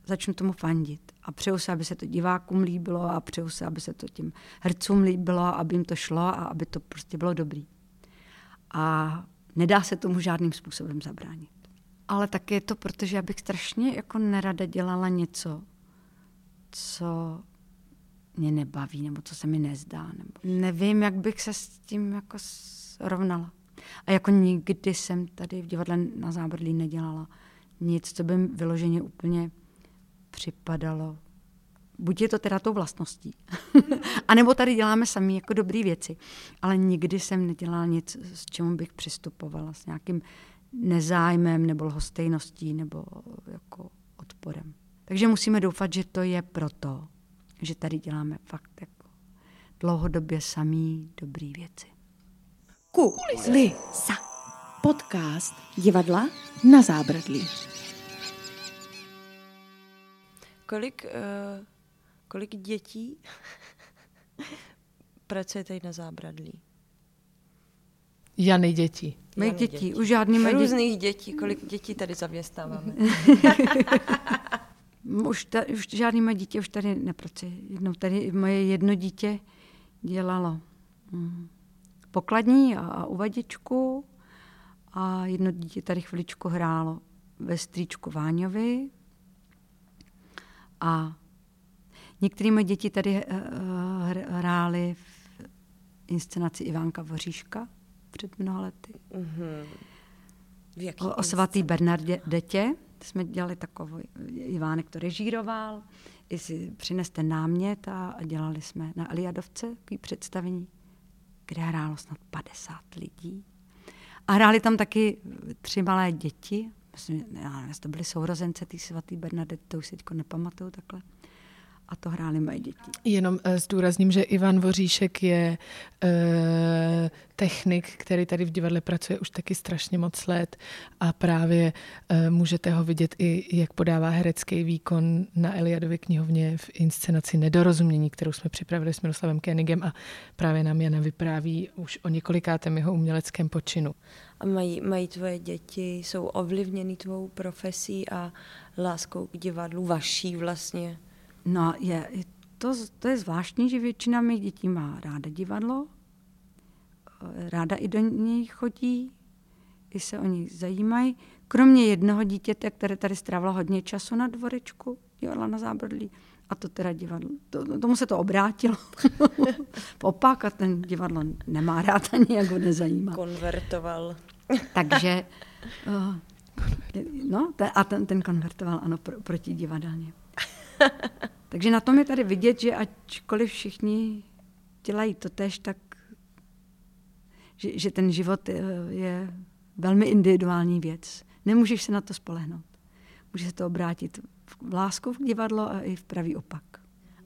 začnu tomu fandit. A přeju se, aby se to divákům líbilo a přeju se, aby se to tím hercům líbilo, aby jim to šlo a aby to prostě bylo dobrý. A nedá se tomu žádným způsobem zabránit. Ale taky je to, protože já bych strašně jako nerada dělala něco, co mě nebaví, nebo co se mi nezdá. Nebo nevím, jak bych se s tím jako srovnala. A jako nikdy jsem tady v divadle na Zábrdlí nedělala nic, co by vyloženě úplně připadalo. Buď je to teda tou vlastností, a nebo tady děláme sami jako dobré věci. Ale nikdy jsem nedělala nic, s čemu bych přistupovala, s nějakým nezájmem nebo lhostejností nebo jako odporem. Takže musíme doufat, že to je proto, že tady děláme fakt jako dlouhodobě samý dobrý věci. Kulisa. Podcast divadla na zábradlí. Kolik, uh, kolik dětí pracuje tady na zábradlí? Jany děti. Mé děti, děti, už žádný mé děti. Různých dětí, kolik dětí tady zaměstnáváme? už, ta, už žádný mé dítě už tady nepracuje. Jednou tady moje jedno dítě dělalo. Mm pokladní a, a uvadičku a jedno dítě tady chviličku hrálo ve strýčku Váňovi a některé moje děti tady uh, hrály v inscenaci Ivánka Voříška před mnoha lety. Mm-hmm. O, o svatý Bernardetě jsme dělali takový, Ivánek to režíroval, i si přineste námět a dělali jsme na Eliadovce takový představení kde hrálo snad 50 lidí. A hráli tam taky tři malé děti. Myslím, já nevím, to byly sourozence té svatý Bernadette, to už si teď nepamatuju takhle a to hráli moje děti. Jenom uh, zdůrazním, že Ivan Voříšek je uh, technik, který tady v divadle pracuje už taky strašně moc let a právě uh, můžete ho vidět i, jak podává herecký výkon na Eliadově knihovně v inscenaci Nedorozumění, kterou jsme připravili s Miroslavem Kenigem a právě nám Jana vypráví už o několikátém jeho uměleckém počinu. A mají, mají tvoje děti, jsou ovlivněny tvou profesí a láskou k divadlu vaší vlastně? No, je, to, to je zvláštní, že většina mých dětí má ráda divadlo, ráda i do něj chodí, i se o ní zajímají. Kromě jednoho dítěte, které tady strávilo hodně času na dvorečku, divadla na zábrodlí, a to teda divadlo, to, tomu se to obrátilo. Opak a ten divadlo nemá rád ani, jak ho nezajímá. Konvertoval. Takže, uh, no, a ten, ten konvertoval, ano, pro, proti divadelně. Takže na tom je tady vidět, že ačkoliv všichni dělají to tež, tak že, že ten život je, je velmi individuální věc. Nemůžeš se na to spolehnout. Může se to obrátit v lásku v divadlo a i v pravý opak.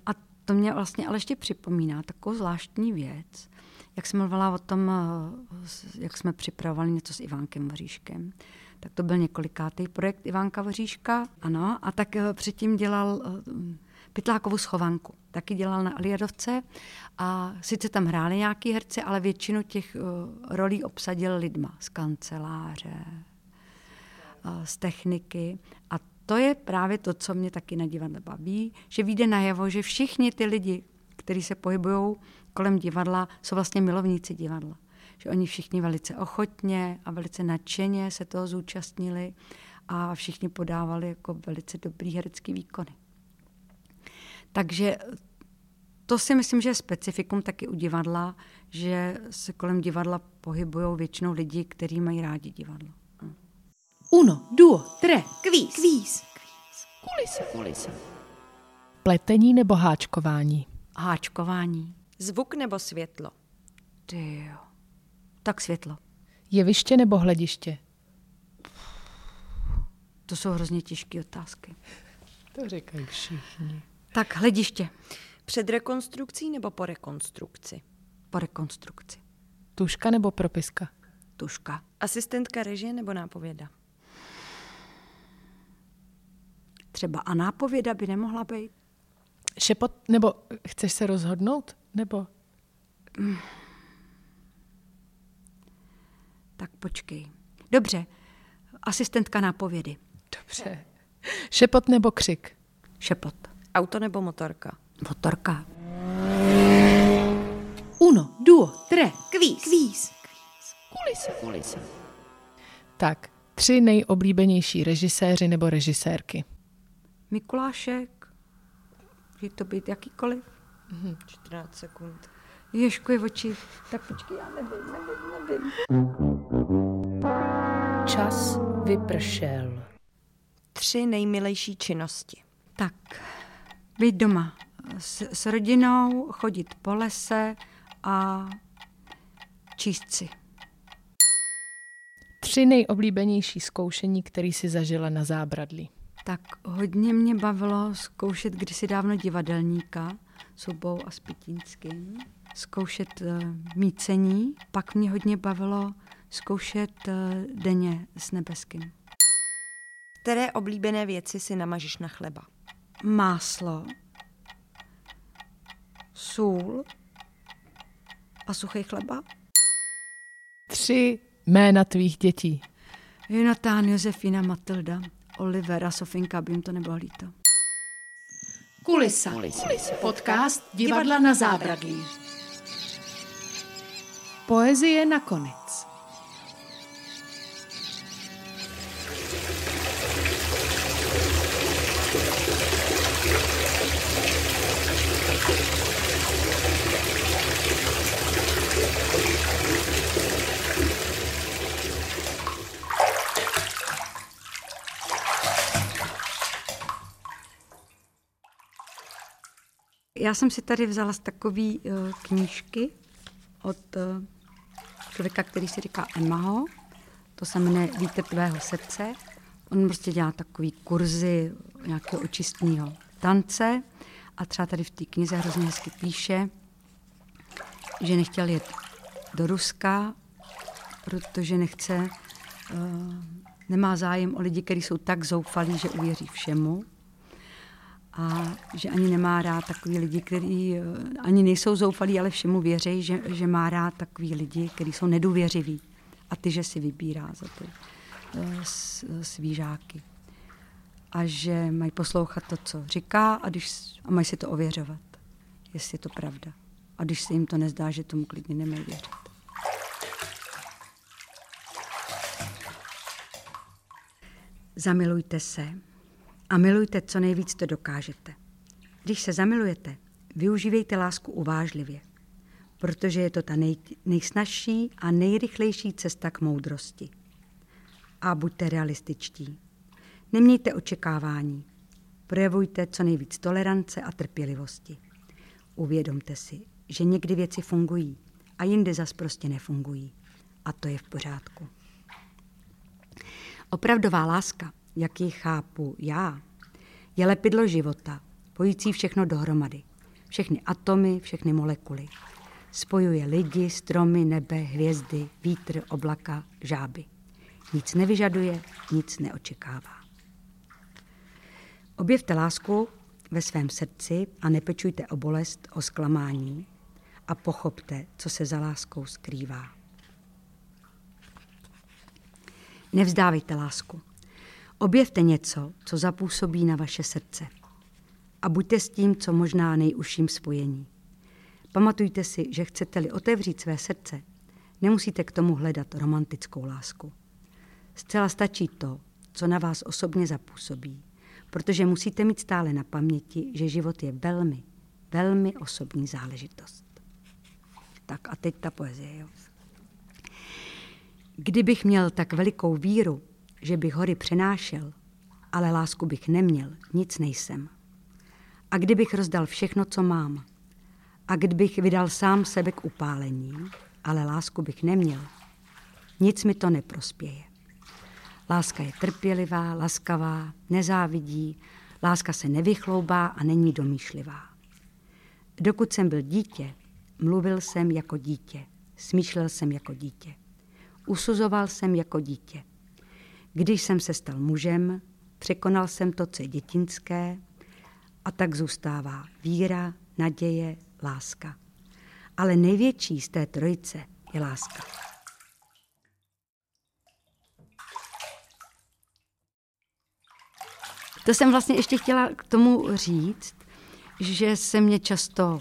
A to mě vlastně ale ještě připomíná takovou zvláštní věc, jak jsem mluvila o tom, jak jsme připravovali něco s Ivánkem Voříškem, tak to byl několikátý projekt Ivánka Voříška, ano, a tak eh, předtím dělal eh, Pytlákovu schovanku. Taky dělal na Aliadovce a sice tam hráli nějaký herci, ale většinu těch uh, rolí obsadil lidma z kanceláře, uh, z techniky a to je právě to, co mě taky na divadle baví, že vyjde najevo, že všichni ty lidi, kteří se pohybují kolem divadla, jsou vlastně milovníci divadla. Že oni všichni velice ochotně a velice nadšeně se toho zúčastnili a všichni podávali jako velice dobrý herecký výkony. Takže to si myslím, že je specifikum taky u divadla, že se kolem divadla pohybují většinou lidi, kteří mají rádi divadlo. Uno, duo, tre, Kvíz. kvíz. Kulise. Kulise. Pletení nebo háčkování? Háčkování. Zvuk nebo světlo? Ty jo. Tak světlo. Jeviště nebo hlediště? To jsou hrozně těžké otázky. To říkají všichni. Tak hlediště Před rekonstrukcí nebo po rekonstrukci? po rekonstrukci. Tuška nebo propiska? Tuška. Asistentka režie nebo nápověda? Třeba a nápověda by nemohla být. Šepot, nebo chceš se rozhodnout? Nebo Tak počkej. Dobře. Asistentka nápovědy. dobře. Šepot nebo křik? Šepot. Auto nebo motorka? Motorka. Uno, duo, tre, Kvíz. kvíz. Kulise. Kulise. Tak, tři nejoblíbenější režiséři nebo režisérky. Mikulášek. Může to být jakýkoliv. 14 sekund. Ježku je v oči. Tak počkej, já nevím, nevím, nevím. Čas vypršel. Tři nejmilejší činnosti. Tak, být doma s, s rodinou, chodit po lese a číst si. Tři nejoblíbenější zkoušení, který si zažila na zábradlí. Tak hodně mě bavilo zkoušet kdysi dávno divadelníka s Hubou a s Pitínským, zkoušet uh, mícení, pak mě hodně bavilo zkoušet uh, denně s Nebeským. Které oblíbené věci si namažeš na chleba? Máslo, sůl a suchý chleba. Tři jména tvých dětí. Jonatán, Josefina, Matilda, Olivera, Sofinka, aby jim to nebylo líto. Kulisa. Kulisa. Podcast Divadla na zábradlí. Poezie nakonec. Já jsem si tady vzala z takové uh, knížky od uh, člověka, který si říká Emaho. To se jmenuje Vítr tvého srdce. On prostě dělá takový kurzy nějakého očistního tance a třeba tady v té knize hrozně hezky píše, že nechtěl jet do Ruska, protože nechce, uh, nemá zájem o lidi, kteří jsou tak zoufalí, že uvěří všemu a že ani nemá rád takový lidi, kteří eh, ani nejsou zoufalí, ale všemu věří, že, že má rád takový lidi, kteří jsou nedůvěřiví a ty, že si vybírá za ty uh, svý žáky. A že mají poslouchat to, co říká a, když, a mají si to ověřovat, jestli je to pravda. A když se jim to nezdá, že tomu klidně nemají věřit. Zamilujte se a milujte co nejvíc to dokážete. Když se zamilujete, využívejte lásku uvážlivě, protože je to ta nej, nejsnažší a nejrychlejší cesta k moudrosti. A buďte realističtí. Nemějte očekávání. Projevujte co nejvíc tolerance a trpělivosti. Uvědomte si, že někdy věci fungují a jindy zas prostě nefungují. A to je v pořádku. Opravdová láska, jak ji chápu já, je lepidlo života, pojící všechno dohromady. Všechny atomy, všechny molekuly. Spojuje lidi, stromy, nebe, hvězdy, vítr, oblaka, žáby. Nic nevyžaduje, nic neočekává. Objevte lásku ve svém srdci a nepečujte o bolest, o zklamání a pochopte, co se za láskou skrývá. Nevzdávejte lásku. Objevte něco, co zapůsobí na vaše srdce. A buďte s tím, co možná nejužším spojení. Pamatujte si, že chcete-li otevřít své srdce, nemusíte k tomu hledat romantickou lásku. Zcela stačí to, co na vás osobně zapůsobí, protože musíte mít stále na paměti, že život je velmi, velmi osobní záležitost. Tak a teď ta poezie. Jo. Kdybych měl tak velikou víru, že bych hory přenášel, ale lásku bych neměl, nic nejsem. A kdybych rozdal všechno, co mám, a kdybych vydal sám sebe k upálení, ale lásku bych neměl, nic mi to neprospěje. Láska je trpělivá, laskavá, nezávidí, láska se nevychloubá a není domýšlivá. Dokud jsem byl dítě, mluvil jsem jako dítě, smýšlel jsem jako dítě. Usuzoval jsem jako dítě. Když jsem se stal mužem, překonal jsem to, co je dětinské, a tak zůstává víra, naděje, láska. Ale největší z té trojice je láska. To jsem vlastně ještě chtěla k tomu říct, že se mě často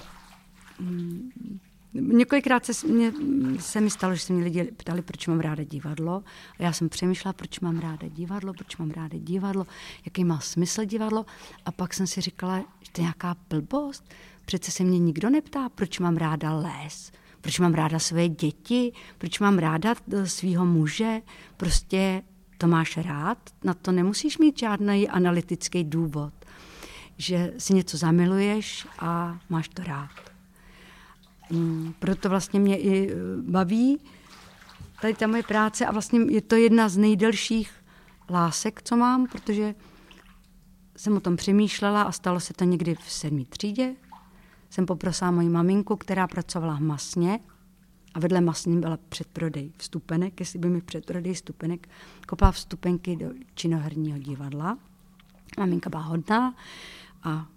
mm, Několikrát se, mě, se mi stalo, že se mě lidi ptali, proč mám ráda divadlo. A já jsem přemýšlela, proč mám ráda divadlo, proč mám ráda divadlo, jaký má smysl divadlo. A pak jsem si říkala, že to je nějaká blbost. Přece se mě nikdo neptá, proč mám ráda les, proč mám ráda své děti, proč mám ráda e, svého muže. Prostě to máš rád, na to nemusíš mít žádný analytický důvod, že si něco zamiluješ a máš to rád. Mm, proto vlastně mě i e, baví tady ta moje práce a vlastně je to jedna z nejdelších lásek, co mám, protože jsem o tom přemýšlela a stalo se to někdy v sedmý třídě. Jsem poprosila moji maminku, která pracovala v masně a vedle masní byla předprodej vstupenek, jestli by mi předprodej vstupenek kopala vstupenky do činoherního divadla. Maminka byla hodná a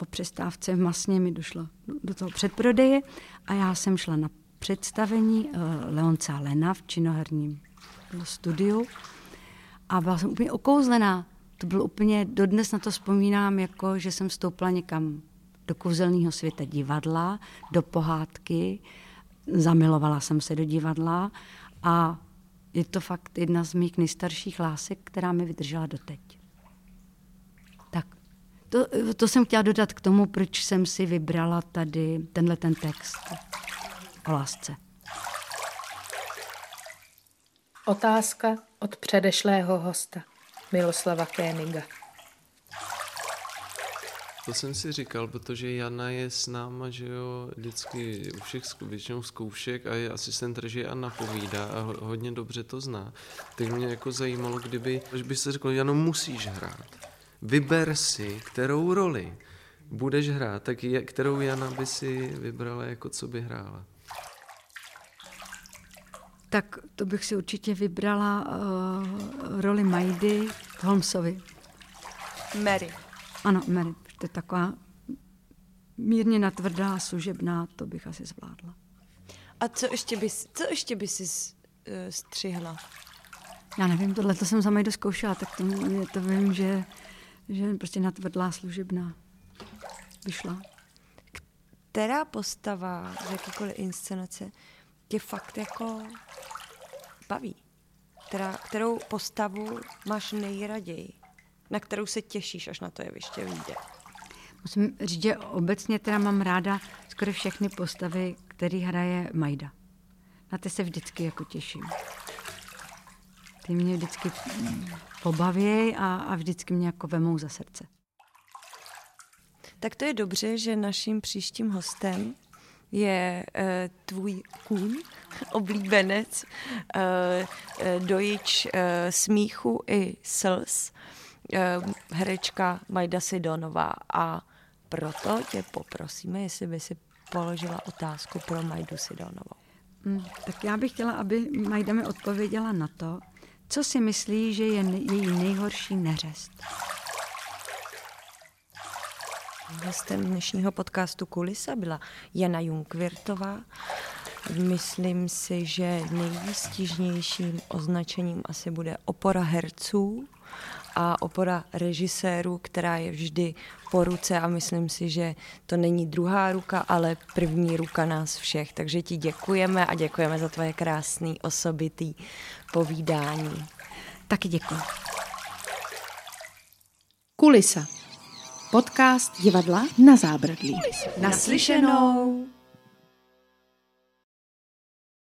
po přestávce Masně mi došlo do toho předprodeje a já jsem šla na představení uh, Leonca Lena v činoherním studiu a byla jsem úplně okouzlená. To bylo úplně, dodnes na to vzpomínám, jako že jsem vstoupila někam do kouzelného světa divadla, do pohádky, zamilovala jsem se do divadla a je to fakt jedna z mých nejstarších lásek, která mi vydržela doteď. To, to jsem chtěla dodat k tomu, proč jsem si vybrala tady tenhle ten text o lásce. Otázka od předešlého hosta Miloslava Kéniga. To jsem si říkal, protože Jana je s náma, že jo, vždycky u všech většinou zkoušek a je asistent režie a napovídá a hodně dobře to zná. Tak mě jako zajímalo, kdyby, až by se řekl, Jano, musíš hrát vyber si, kterou roli budeš hrát, tak je, kterou Jana by si vybrala, jako co by hrála? Tak to bych si určitě vybrala uh, roli Majdy v Holmesovi. Mary. Ano, Mary. To je taková mírně natvrdá, služebná, to bych asi zvládla. A co ještě bys, co ještě by si uh, střihla? Já nevím, tohle to jsem za Majdu zkoušela, tak to, to vím, že že prostě natvrdlá služebná vyšla. Která postava z jakýkoliv inscenace tě fakt jako baví? která, kterou postavu máš nejraději? Na kterou se těšíš, až na to jeviště vyjde? Musím říct, že obecně teda mám ráda skoro všechny postavy, který hraje Majda. Na ty se vždycky jako těším. Ty mě vždycky pobaví a, a vždycky mě jako vemou za srdce. Tak to je dobře, že naším příštím hostem je uh, tvůj kůň, oblíbenec, uh, dojič uh, smíchu i slz, uh, herečka Majda Sidonová. A proto tě poprosíme, jestli by si položila otázku pro Majdu Sidonovou. Hmm, tak já bych chtěla, aby Majda mi odpověděla na to, co si myslí, že je její nejhorší neřest. Hostem dnešního podcastu Kulisa byla Jana Junkvirtová. Myslím si, že nejvýstižnějším označením asi bude opora herců a opora režisérů, která je vždy po ruce a myslím si, že to není druhá ruka, ale první ruka nás všech. Takže ti děkujeme a děkujeme za tvoje krásné osobitý povídání. Taky děkuji. Kulisa. Podcast divadla na zábradlí. Naslyšenou.